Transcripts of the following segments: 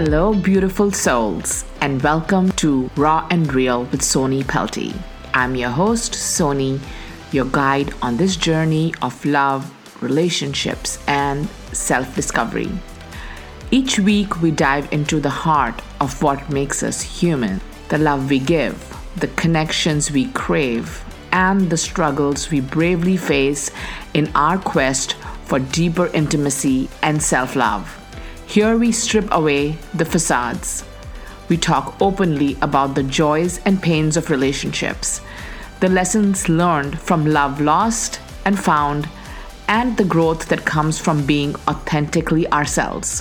Hello, beautiful souls, and welcome to Raw and Real with Soni Pelty. I'm your host, Soni, your guide on this journey of love, relationships, and self discovery. Each week, we dive into the heart of what makes us human the love we give, the connections we crave, and the struggles we bravely face in our quest for deeper intimacy and self love. Here we strip away the facades. We talk openly about the joys and pains of relationships, the lessons learned from love lost and found, and the growth that comes from being authentically ourselves.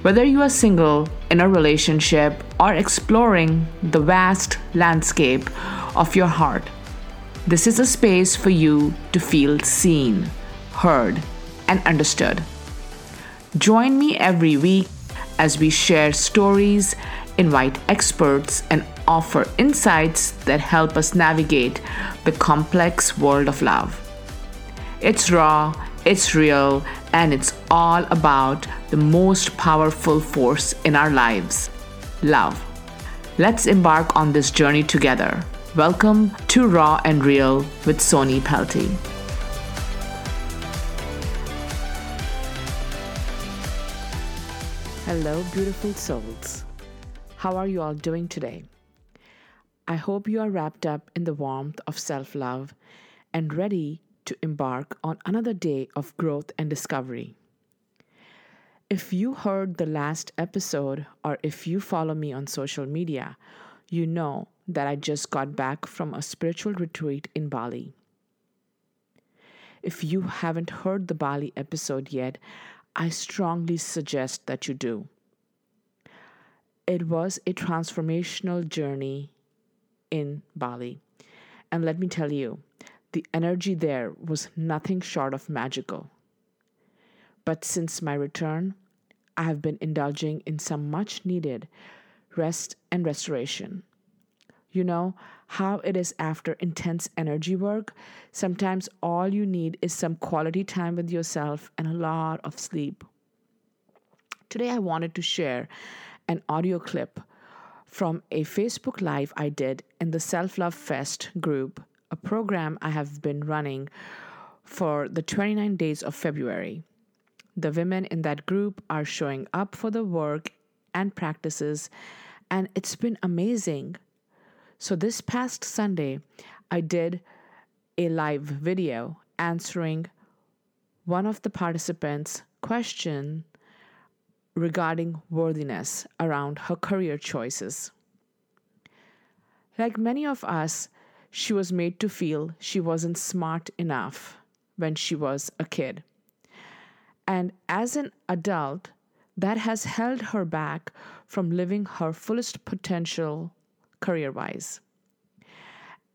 Whether you are single, in a relationship, or exploring the vast landscape of your heart, this is a space for you to feel seen, heard, and understood. Join me every week as we share stories, invite experts, and offer insights that help us navigate the complex world of love. It's raw, it's real, and it's all about the most powerful force in our lives love. Let's embark on this journey together. Welcome to Raw and Real with Soni Pelty. Hello, beautiful souls. How are you all doing today? I hope you are wrapped up in the warmth of self love and ready to embark on another day of growth and discovery. If you heard the last episode or if you follow me on social media, you know that I just got back from a spiritual retreat in Bali. If you haven't heard the Bali episode yet, I strongly suggest that you do. It was a transformational journey in Bali. And let me tell you, the energy there was nothing short of magical. But since my return, I have been indulging in some much needed rest and restoration. You know how it is after intense energy work. Sometimes all you need is some quality time with yourself and a lot of sleep. Today, I wanted to share an audio clip from a Facebook Live I did in the Self Love Fest group, a program I have been running for the 29 days of February. The women in that group are showing up for the work and practices, and it's been amazing so, this past Sunday, I did a live video answering one of the participants' question regarding worthiness around her career choices. Like many of us, she was made to feel she wasn't smart enough when she was a kid. And as an adult, that has held her back from living her fullest potential career wise.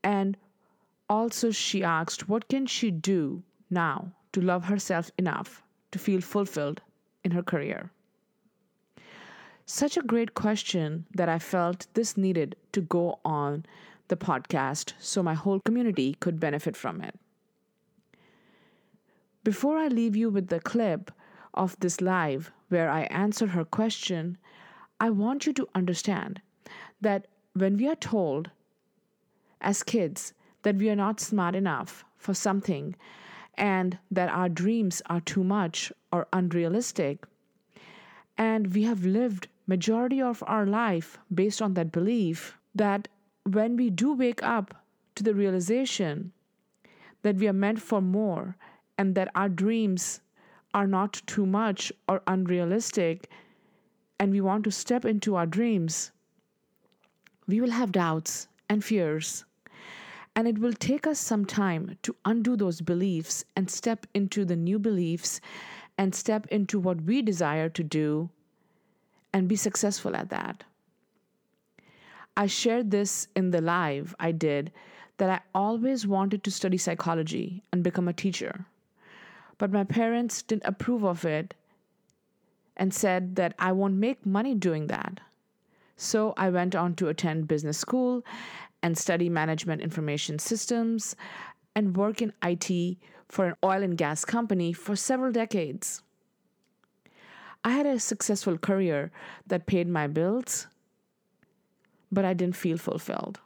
And also, she asked, What can she do now to love herself enough to feel fulfilled in her career? Such a great question that I felt this needed to go on the podcast so my whole community could benefit from it. Before I leave you with the clip of this live where I answer her question, I want you to understand that when we are told as kids that we are not smart enough for something and that our dreams are too much or unrealistic and we have lived majority of our life based on that belief that when we do wake up to the realization that we are meant for more and that our dreams are not too much or unrealistic and we want to step into our dreams we will have doubts and fears. And it will take us some time to undo those beliefs and step into the new beliefs and step into what we desire to do and be successful at that. I shared this in the live I did that I always wanted to study psychology and become a teacher. But my parents didn't approve of it and said that I won't make money doing that. So I went on to attend business school and study management information systems and work in IT for an oil and gas company for several decades. I had a successful career that paid my bills, but I didn't feel fulfilled.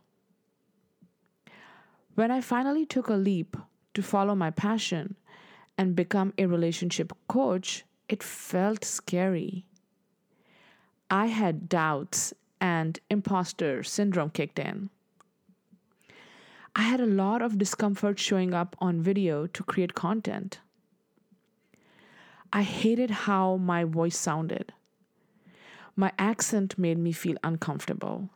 When I finally took a leap to follow my passion and become a relationship coach, it felt scary. I had doubts and imposter syndrome kicked in. I had a lot of discomfort showing up on video to create content. I hated how my voice sounded. My accent made me feel uncomfortable.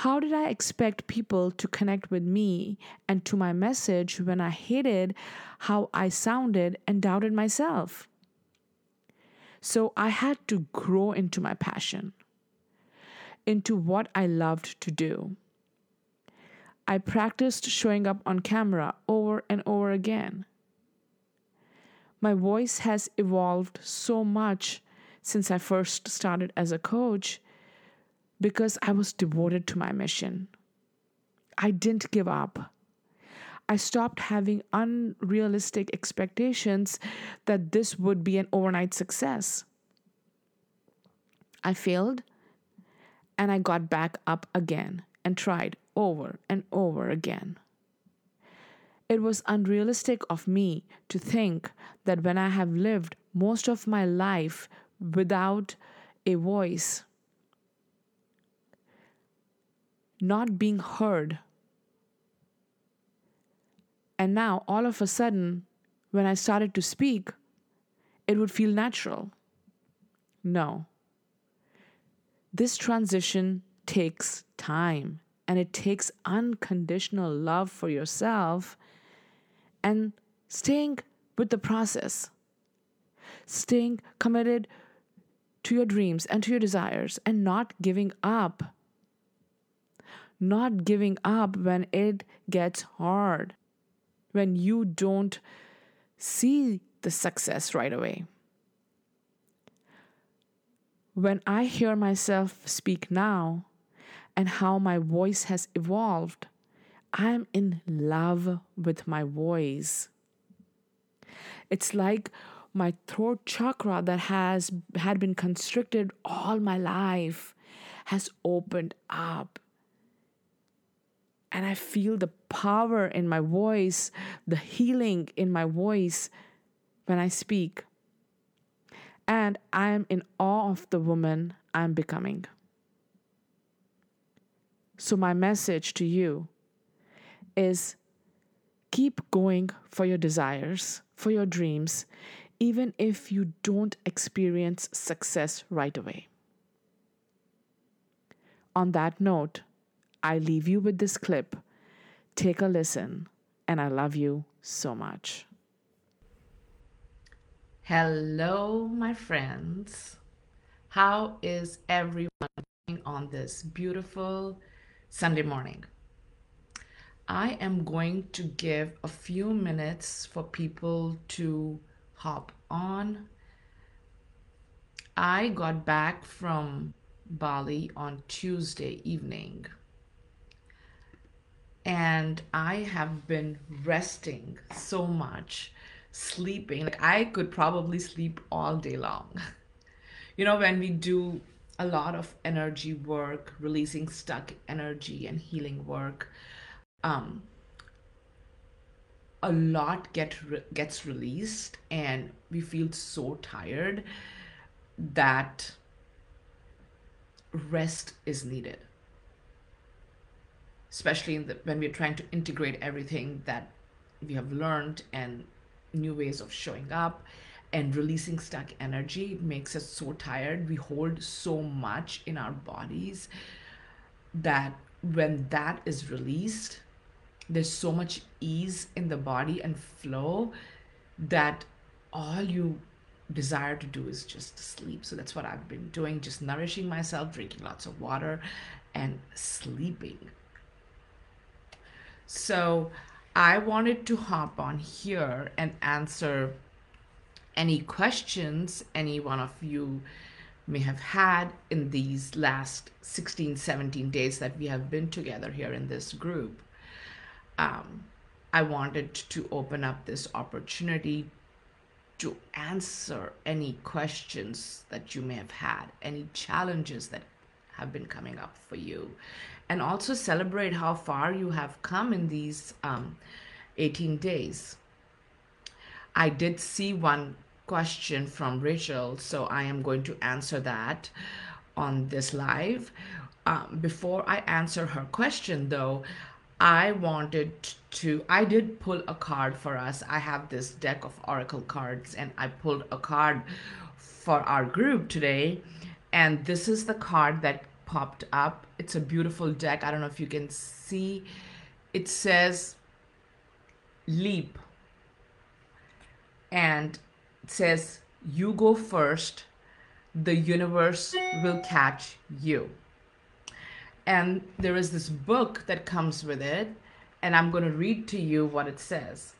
How did I expect people to connect with me and to my message when I hated how I sounded and doubted myself? So I had to grow into my passion, into what I loved to do. I practiced showing up on camera over and over again. My voice has evolved so much since I first started as a coach because I was devoted to my mission. I didn't give up. I stopped having unrealistic expectations that this would be an overnight success. I failed and I got back up again and tried over and over again. It was unrealistic of me to think that when I have lived most of my life without a voice, not being heard, and now all of a sudden, when I started to speak, it would feel natural. No. This transition takes time and it takes unconditional love for yourself and staying with the process, staying committed to your dreams and to your desires, and not giving up. Not giving up when it gets hard, when you don't see the success right away. When I hear myself speak now, and how my voice has evolved. I'm in love with my voice. It's like my throat chakra that has had been constricted all my life has opened up. And I feel the power in my voice, the healing in my voice when I speak. And I am in awe of the woman I'm becoming. So, my message to you is keep going for your desires, for your dreams, even if you don't experience success right away. On that note, I leave you with this clip. Take a listen, and I love you so much. Hello, my friends. How is everyone on this beautiful Sunday morning. I am going to give a few minutes for people to hop on. I got back from Bali on Tuesday evening and I have been resting so much, sleeping. Like I could probably sleep all day long. you know, when we do a lot of energy work, releasing stuck energy and healing work. Um, a lot get re- gets released, and we feel so tired that rest is needed. Especially the, when we're trying to integrate everything that we have learned and new ways of showing up and releasing stuck energy it makes us so tired. We hold so much in our bodies that when that is released, there's so much ease in the body and flow that all you desire to do is just sleep. So that's what I've been doing, just nourishing myself, drinking lots of water, and sleeping. So I wanted to hop on here and answer any questions any one of you may have had in these last 16, 17 days that we have been together here in this group. Um, I wanted to open up this opportunity to answer any questions that you may have had, any challenges that have been coming up for you, and also celebrate how far you have come in these um, 18 days. I did see one question from Rachel, so I am going to answer that on this live. Um, before I answer her question, though, I wanted to, I did pull a card for us. I have this deck of Oracle cards, and I pulled a card for our group today. And this is the card that popped up. It's a beautiful deck. I don't know if you can see. It says leap. And it says, You go first, the universe will catch you and there is this book that comes with it and i'm going to read to you what it says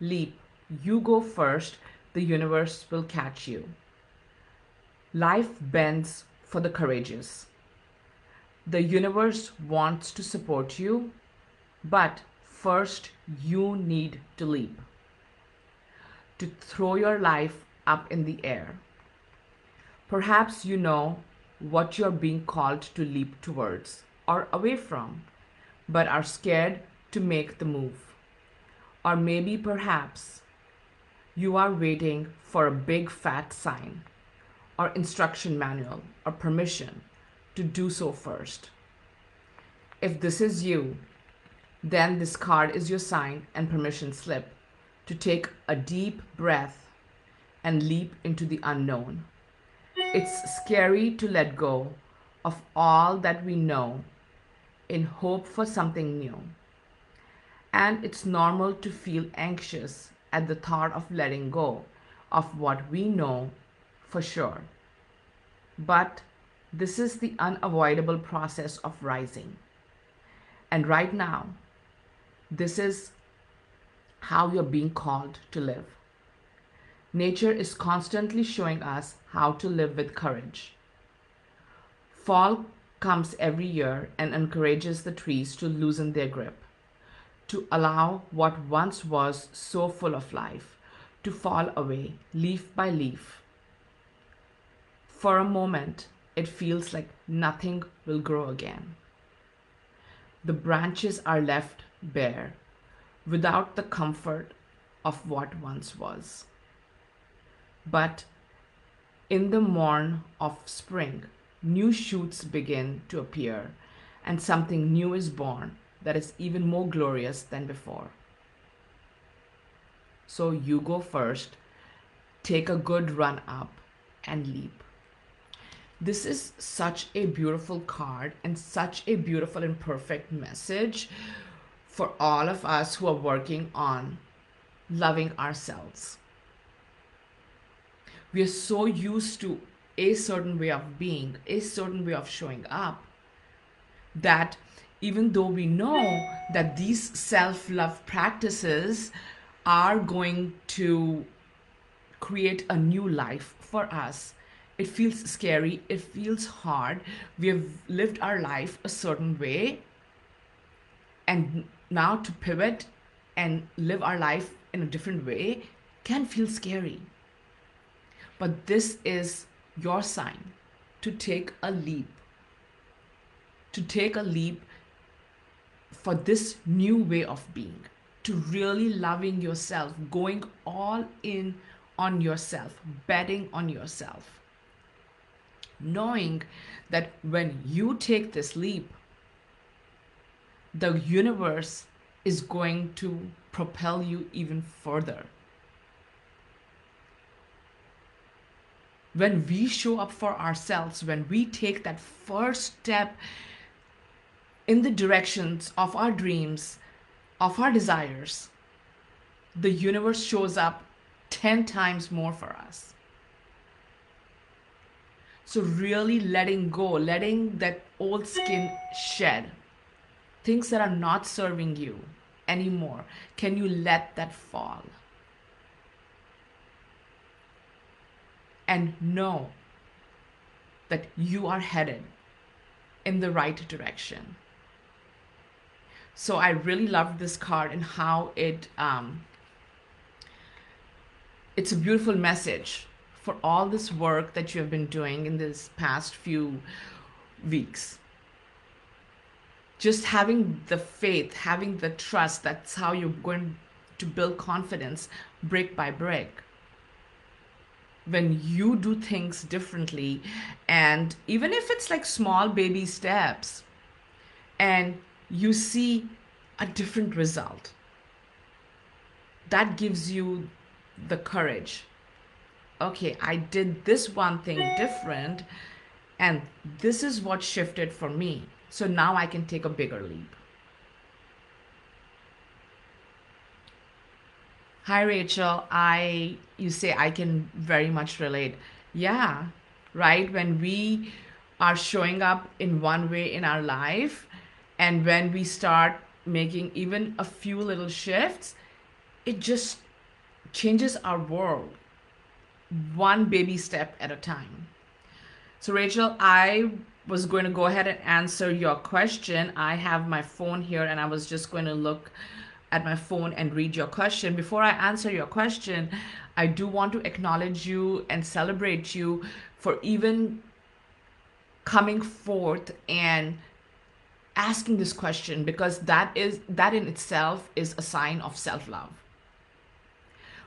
leap you go first the universe will catch you life bends for the courageous the universe wants to support you but first you need to leap to throw your life up in the air perhaps you know what you're being called to leap towards or away from, but are scared to make the move. Or maybe perhaps you are waiting for a big fat sign or instruction manual or permission to do so first. If this is you, then this card is your sign and permission slip to take a deep breath and leap into the unknown. It's scary to let go of all that we know in hope for something new. And it's normal to feel anxious at the thought of letting go of what we know for sure. But this is the unavoidable process of rising. And right now, this is how you're being called to live. Nature is constantly showing us how to live with courage. Fall comes every year and encourages the trees to loosen their grip, to allow what once was so full of life to fall away leaf by leaf. For a moment, it feels like nothing will grow again. The branches are left bare without the comfort of what once was. But in the morn of spring, new shoots begin to appear, and something new is born that is even more glorious than before. So you go first, take a good run up, and leap. This is such a beautiful card and such a beautiful and perfect message for all of us who are working on loving ourselves. We are so used to a certain way of being, a certain way of showing up, that even though we know that these self love practices are going to create a new life for us, it feels scary, it feels hard. We have lived our life a certain way, and now to pivot and live our life in a different way can feel scary. But this is your sign to take a leap, to take a leap for this new way of being, to really loving yourself, going all in on yourself, betting on yourself. Knowing that when you take this leap, the universe is going to propel you even further when we show up for ourselves, when we take that first step in the directions of our dreams, of our desires, the universe shows up 10 times more for us. So, really letting go, letting that old skin shed, things that are not serving you anymore, can you let that fall? and know that you are headed in the right direction. So I really loved this card and how it um, it's a beautiful message for all this work that you have been doing in this past few weeks. Just having the faith, having the trust, that's how you're going to build confidence brick by brick when you do things differently and even if it's like small baby steps and you see a different result that gives you the courage okay i did this one thing different and this is what shifted for me so now i can take a bigger leap Hi, Rachel. I, you say I can very much relate. Yeah, right? When we are showing up in one way in our life, and when we start making even a few little shifts, it just changes our world one baby step at a time. So, Rachel, I was going to go ahead and answer your question. I have my phone here and I was just going to look at my phone and read your question. Before I answer your question, I do want to acknowledge you and celebrate you for even coming forth and asking this question because that is that in itself is a sign of self-love.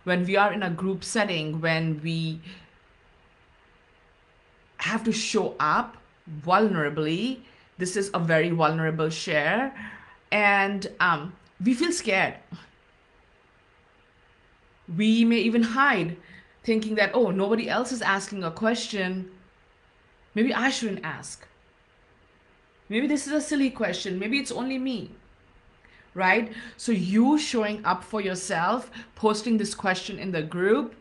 When we are in a group setting, when we have to show up vulnerably, this is a very vulnerable share and um we feel scared. We may even hide, thinking that, oh, nobody else is asking a question. Maybe I shouldn't ask. Maybe this is a silly question. Maybe it's only me. Right? So, you showing up for yourself, posting this question in the group,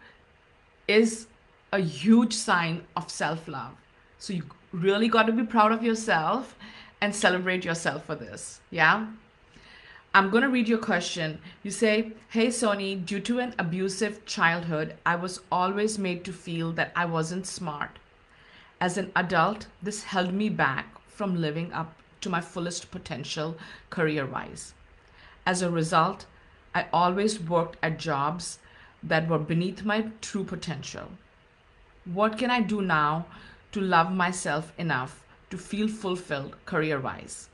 is a huge sign of self love. So, you really got to be proud of yourself and celebrate yourself for this. Yeah? I'm going to read your question. You say, Hey Soni, due to an abusive childhood, I was always made to feel that I wasn't smart. As an adult, this held me back from living up to my fullest potential career wise. As a result, I always worked at jobs that were beneath my true potential. What can I do now to love myself enough to feel fulfilled career wise?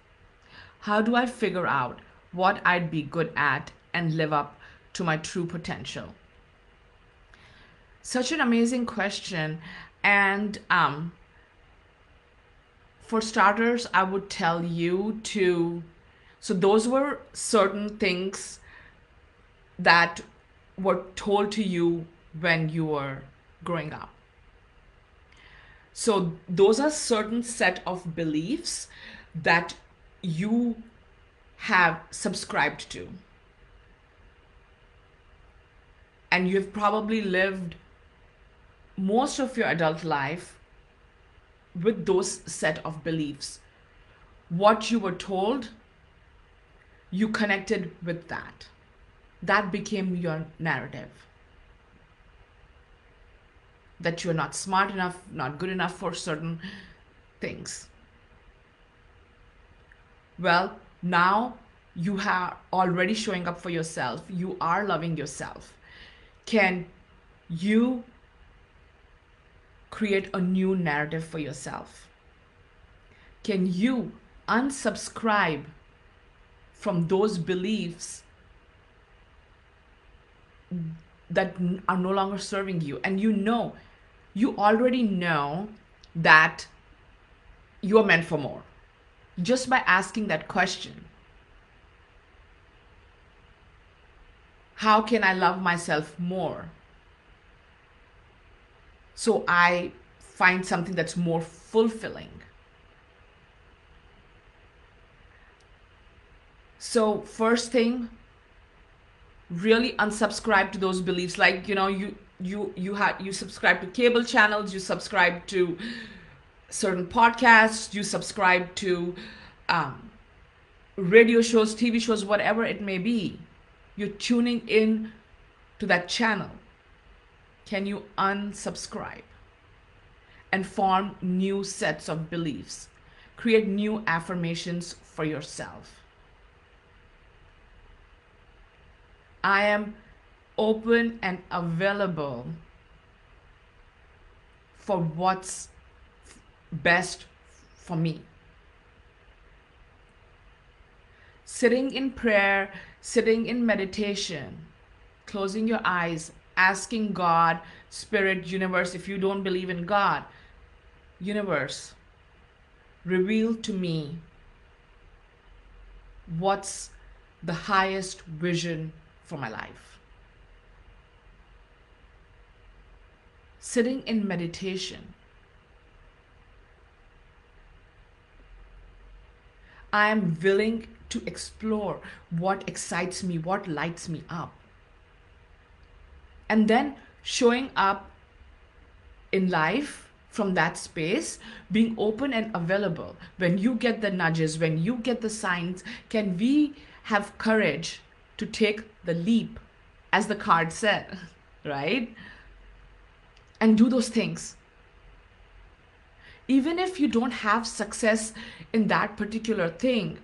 How do I figure out what I'd be good at and live up to my true potential? Such an amazing question. And um, for starters, I would tell you to. So, those were certain things that were told to you when you were growing up. So, those are certain set of beliefs that you have subscribed to. And you've probably lived most of your adult life with those set of beliefs. What you were told, you connected with that. That became your narrative. That you're not smart enough, not good enough for certain things. Well, now you are already showing up for yourself you are loving yourself can you create a new narrative for yourself can you unsubscribe from those beliefs that are no longer serving you and you know you already know that you are meant for more just by asking that question. How can I love myself more? So I find something that's more fulfilling. So, first thing, really unsubscribe to those beliefs. Like, you know, you you you have you subscribe to cable channels, you subscribe to certain podcasts, you subscribe to um, radio shows, TV shows, whatever it may be. You're tuning in to that channel. Can you unsubscribe and form new sets of beliefs? Create new affirmations for yourself. I am open and available for what's best for me. Sitting in prayer, sitting in meditation, closing your eyes, asking God, Spirit, Universe, if you don't believe in God, Universe, reveal to me what's the highest vision for my life. Sitting in meditation, I am willing to explore what excites me, what lights me up. And then showing up in life from that space, being open and available. When you get the nudges, when you get the signs, can we have courage to take the leap, as the card said, right? And do those things. Even if you don't have success in that particular thing,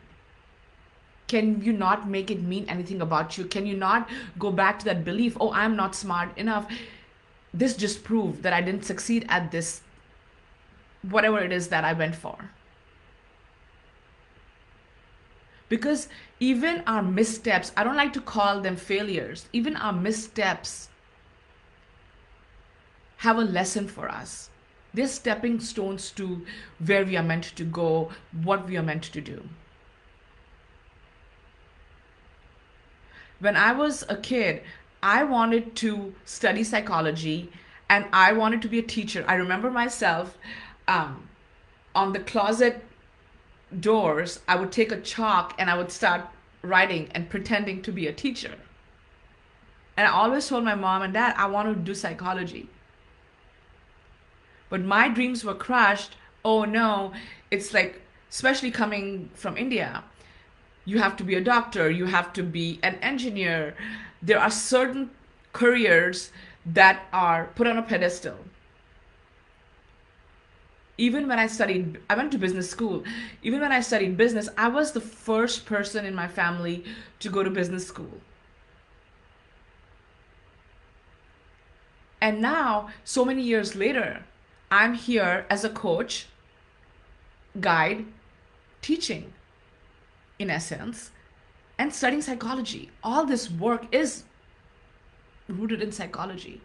can you not make it mean anything about you? Can you not go back to that belief, oh, I'm not smart enough? This just proved that I didn't succeed at this whatever it is that I went for. Because even our missteps, I don't like to call them failures, even our missteps have a lesson for us. They're stepping stones to where we are meant to go, what we are meant to do. When I was a kid, I wanted to study psychology and I wanted to be a teacher. I remember myself um, on the closet doors, I would take a chalk and I would start writing and pretending to be a teacher. And I always told my mom and dad, I want to do psychology. But my dreams were crushed. Oh no, it's like, especially coming from India, you have to be a doctor, you have to be an engineer. There are certain careers that are put on a pedestal even when I studied, I went to business school. Even when I studied business, I was the first person in my family to go to business school. And now, so many years later, I'm here as a coach, guide, teaching, in essence, and studying psychology. All this work is rooted in psychology.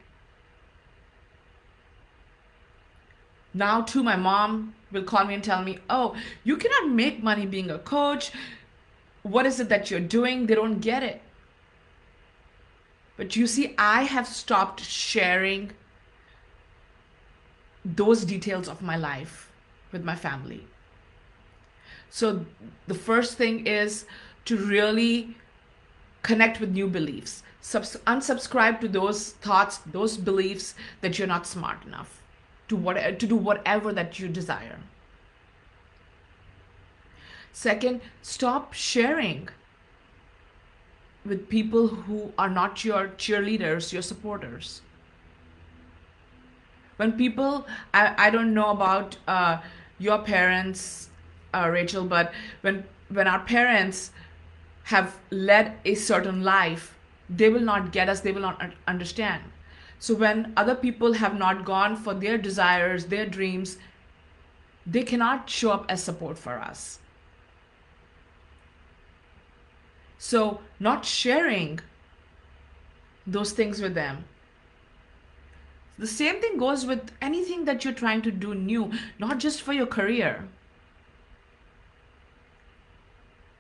Now too my mom will call me and tell me oh you cannot make money being a coach. What is it that you're doing? They don't get it. But you see i have stopped sharing those details of my life with my family. So the first thing is to really connect with new beliefs. Subs- unsubscribe to those thoughts those beliefs that you're not smart enough to what to do whatever that you desire. Second stop sharing with people who are not your cheerleaders your supporters. When people i, I don't know about uh, your parents uh, rachel but when when our parents have led a certain life they will not get us they will not understand so when other people have not gone for their desires, their dreams, they cannot show up as support for us. So not sharing those things with them. The same thing goes with anything that you're trying to do new, not just for your career.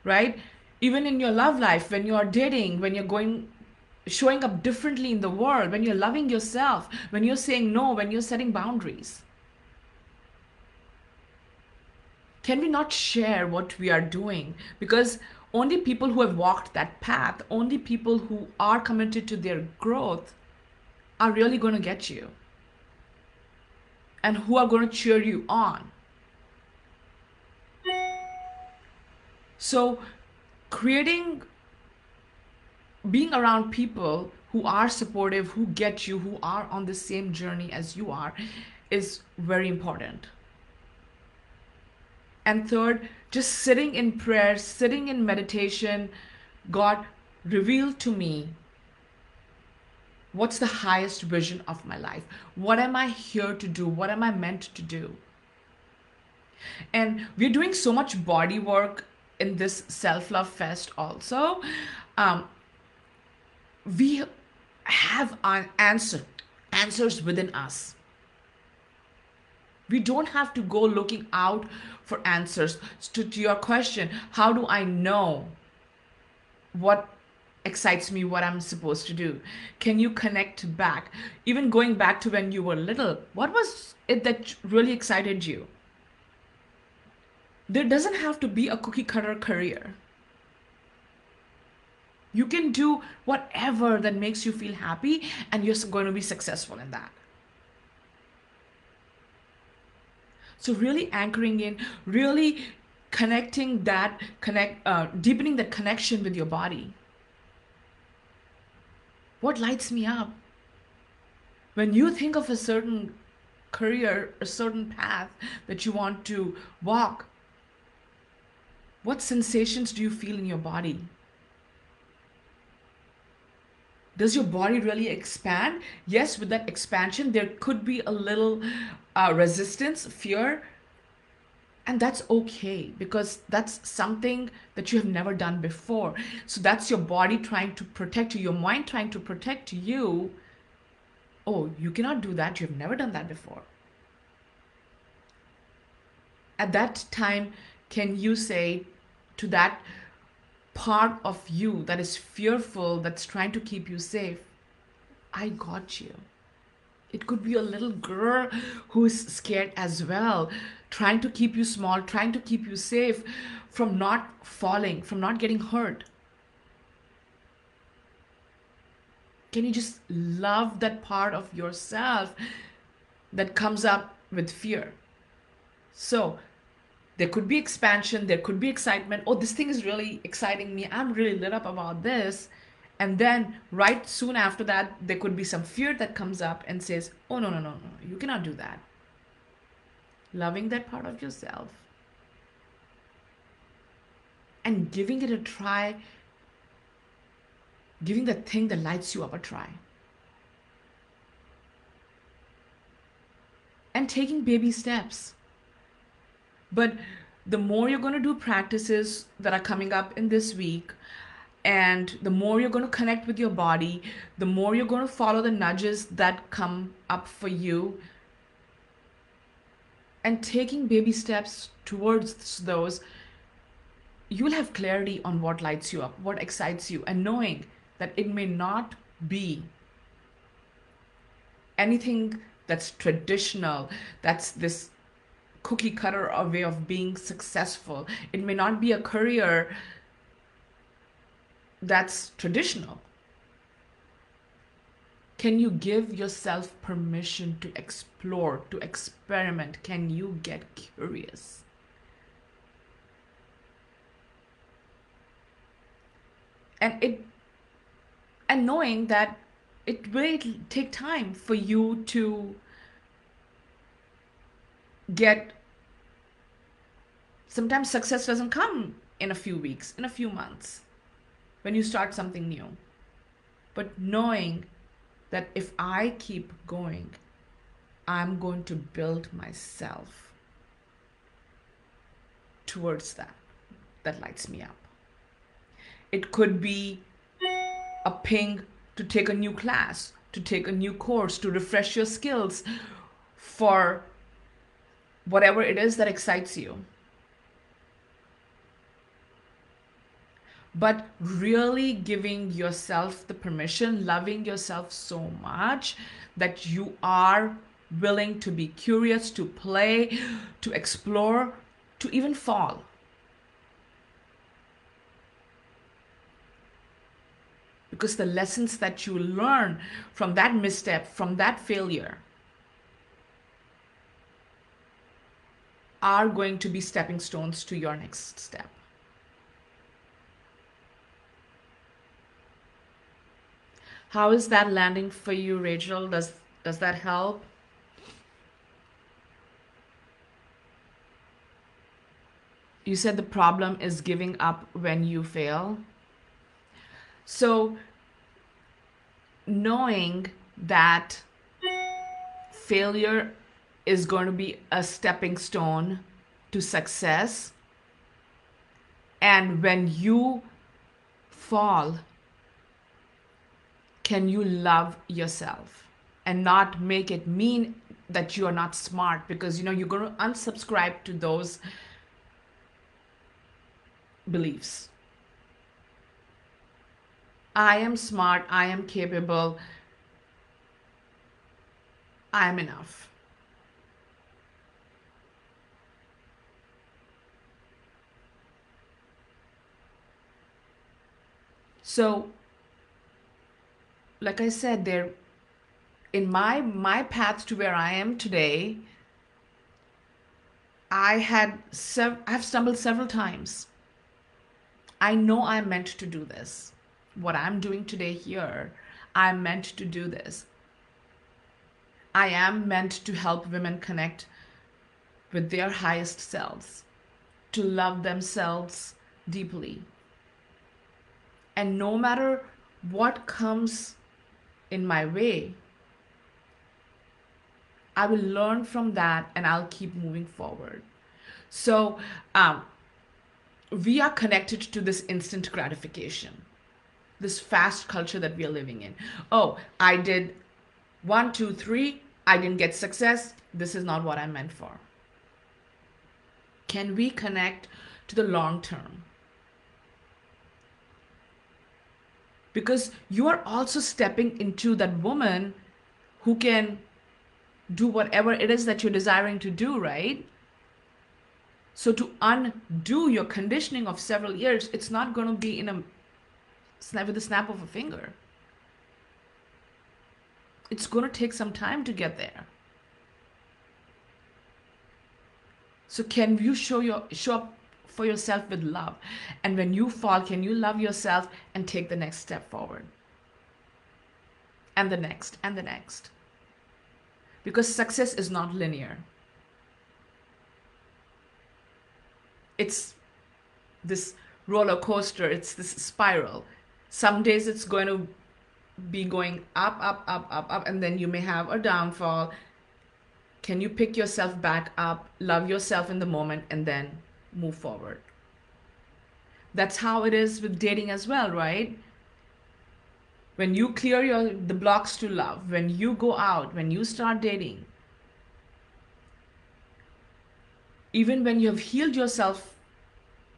Right? Even in your love life, when you're dating, when you're going showing up differently in the world, when you're loving yourself, when you're saying no, when you're setting boundaries? Can we not share what we are doing? Because only people who have walked that path, only people who are committed to their growth are really going to get you and who are going to cheer you on. So, creating being around people who are supportive, who get you, who are on the same journey as you are, is very important. And third, just sitting in prayer, sitting in meditation, God revealed to me What's the highest vision of my life? What am I here to do? What am I meant to do? And we're doing so much body work in this self love fest also. Um, we have an answer, answers within us. We don't have to go looking out for answers to, to your question how do I know what excites me, what I'm supposed to do? Can you connect back? Even going back to when you were little, what was it that really excited you? There doesn't have to be a cookie cutter career. You can do whatever that makes you feel happy, and you're going to be successful in that. So really anchoring in, really connecting that connect, uh, deepening that connection with your body. What lights me up? When you think of a certain career, a certain path that you want to walk, what sensations do you feel in your body? Does your body really expand? Yes, with that expansion, there could be a little uh, resistance, fear, and that's okay because that's something that you have never done before. So that's your body trying to protect you, your mind trying to protect you. Oh, you cannot do that. You have never done that before. At that time, can you say to that part of you that is fearful, that's trying to keep you safe, I got you. It could be a little girl who is scared as well, trying to keep you small, trying to keep you safe from not falling, from not getting hurt. Can you just love that part of yourself that comes up with fear? So, there could be expansion, there could be excitement. Oh, this thing is really exciting me. I'm really lit up about this. And then, right soon after that, there could be some fear that comes up and says, Oh, no, no, no, no, you cannot do that. Loving that part of yourself and giving it a try, giving the thing that lights you up a try. And taking baby steps but the more you're going to do practices that are coming up in this week, and the more you're going to connect with your body, the more you're going to follow the nudges that come up for you, and taking baby steps towards those, you'll have clarity on what lights you up, what excites you, and knowing that it may not be anything that's traditional, that's this cookie cutter a way of being successful. It may not be a career that's traditional. Can you give yourself permission to explore, to experiment? Can you get curious? And it and knowing that it will take time for you to get sometimes success doesn't come in a few weeks, in a few months, when you start something new. But knowing that if I keep going, I'm going to build myself towards that. That lights me up. It could be a ping to take a new class, to take a new course, to refresh your skills for whatever it is that excites you. But really giving yourself the permission, loving yourself so much that you are willing to be curious, to play, to explore, to even fall. Because the lessons that you learn from that misstep, from that failure, are going to be stepping stones to your next step. How is that landing for you, Rachel? Does does that help? You said the problem is giving up when you fail. So knowing that failure is going to be a stepping stone to success. And when you fall, can you love yourself and not make it mean that you are not smart? Because you know you're going to unsubscribe to those beliefs. I am smart. I am capable. I am enough. So like i said there in my my path to where I am today, I had sev- I've stumbled several times. I know I'm meant to do this. What I'm doing today here, I'm meant to do this. I am meant to help women connect with their highest selves, to love themselves deeply. And no matter what comes in my way, I will learn from that and I'll keep moving forward. So, um, we are connected to this instant gratification, this fast culture that we are living in. Oh, I did one, two, three, I didn't get success. This is not what I meant for. Can we connect to the long term? Because you are also stepping into that woman who can do whatever it is that you're desiring to do, right? So to undo your conditioning of several years, it's not going to be in a snap with the snap of a finger. It's going to take some time to get there. So can you show your show up for yourself with love? And when you fall, can you love yourself and take the next step forward? And the next and the next because success is not linear. It's this roller coaster, it's this spiral. Some days it's going to be going up, up, up, up, up, and then you may have a downfall. Can you pick yourself back up, love yourself in the moment, and then move forward? That's how it is with dating as well, right? when you clear your the blocks to love when you go out when you start dating even when you have healed yourself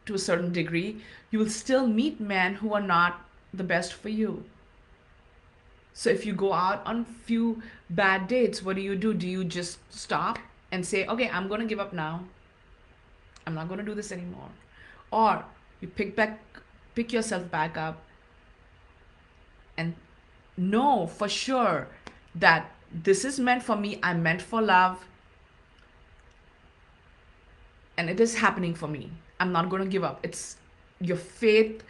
to a certain degree you will still meet men who are not the best for you so if you go out on few bad dates what do you do do you just stop and say okay i'm going to give up now i'm not going to do this anymore or you pick back pick yourself back up and know for sure that this is meant for me, I'm meant for love, and it is happening for me. I'm not going to give up. It's your faith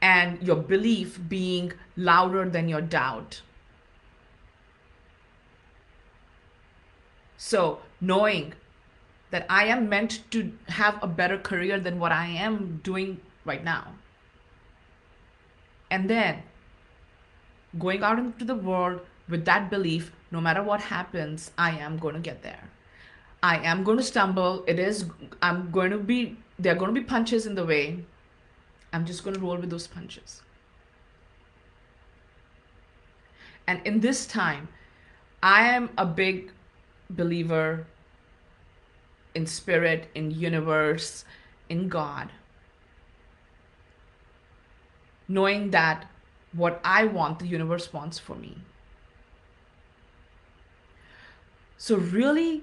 and your belief being louder than your doubt. So, knowing that I am meant to have a better career than what I am doing right now. And then going out into the world with that belief no matter what happens i am going to get there. I am going to stumble. It is i'm going to be there are going to be punches in the way. I'm just going to roll with those punches. And in this time i am a big believer in spirit in universe in god knowing that what I want, the universe wants for me. So really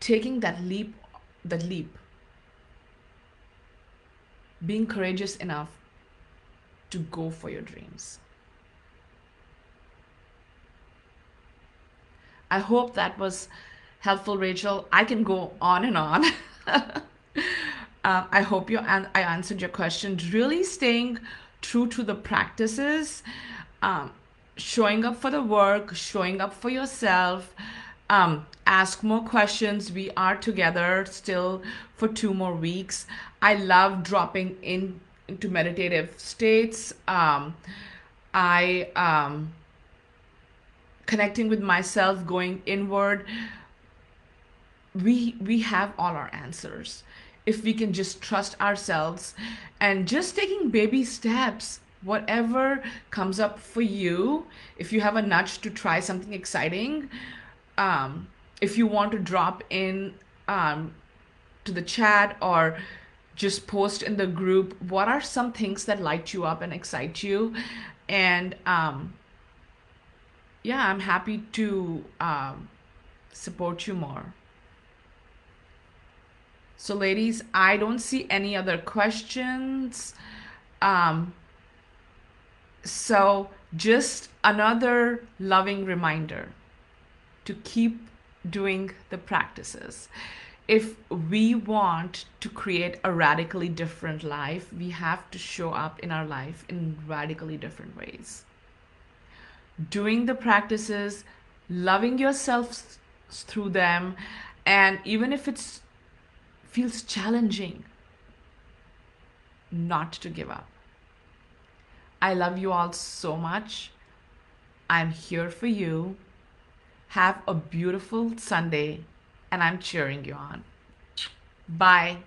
taking that leap, that leap, being courageous enough to go for your dreams. I hope that was helpful, Rachel. I can go on and on. uh, I hope you an- I answered your question. Really staying true to the practices, um, showing up for the work, showing up for yourself. Um, ask more questions. We are together still for two more weeks. I love dropping in into meditative states. Um, I um, connecting with myself, going inward, we we have all our answers. If we can just trust ourselves and just taking baby steps whatever comes up for you if you have a nudge to try something exciting um, if you want to drop in um, to the chat or just post in the group what are some things that light you up and excite you? And um, yeah i'm happy to um, support you more so, ladies, I don't see any other questions. Um, so, just another loving reminder to keep doing the practices. If we want to create a radically different life, we have to show up in our life in radically different ways. Doing the practices, loving yourself through them, and even if it's feels challenging not to give up. I love you all so much. I'm here for you. Have a beautiful Sunday, and I'm cheering you on. Bye.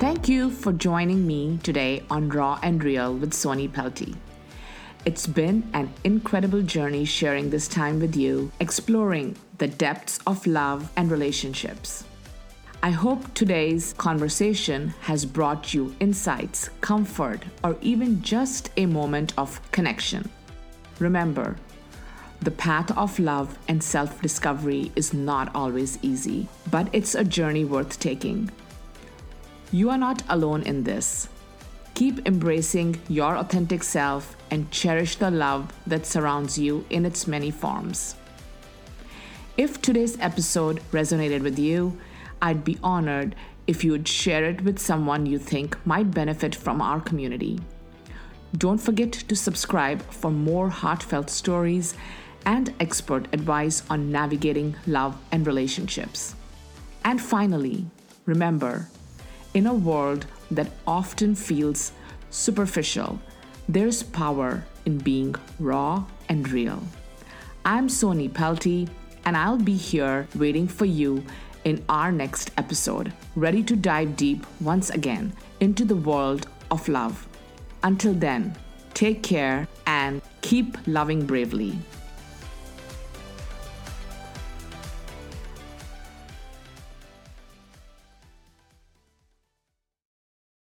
Thank you for joining me today on Raw and Real with Soni Pelty. It's been an incredible journey sharing this time with you, exploring the depths of love and relationships. I hope today's conversation has brought you insights, comfort, or even just a moment of connection. Remember, the path of love and self discovery is not always easy, but it's a journey worth taking. You are not alone in this. Keep embracing your authentic self and cherish the love that surrounds you in its many forms. If today's episode resonated with you, I'd be honored if you would share it with someone you think might benefit from our community. Don't forget to subscribe for more heartfelt stories and expert advice on navigating love and relationships. And finally, remember, in a world that often feels superficial, there's power in being raw and real. I'm Soni Pelty, and I'll be here waiting for you in our next episode, ready to dive deep once again into the world of love. Until then, take care and keep loving bravely.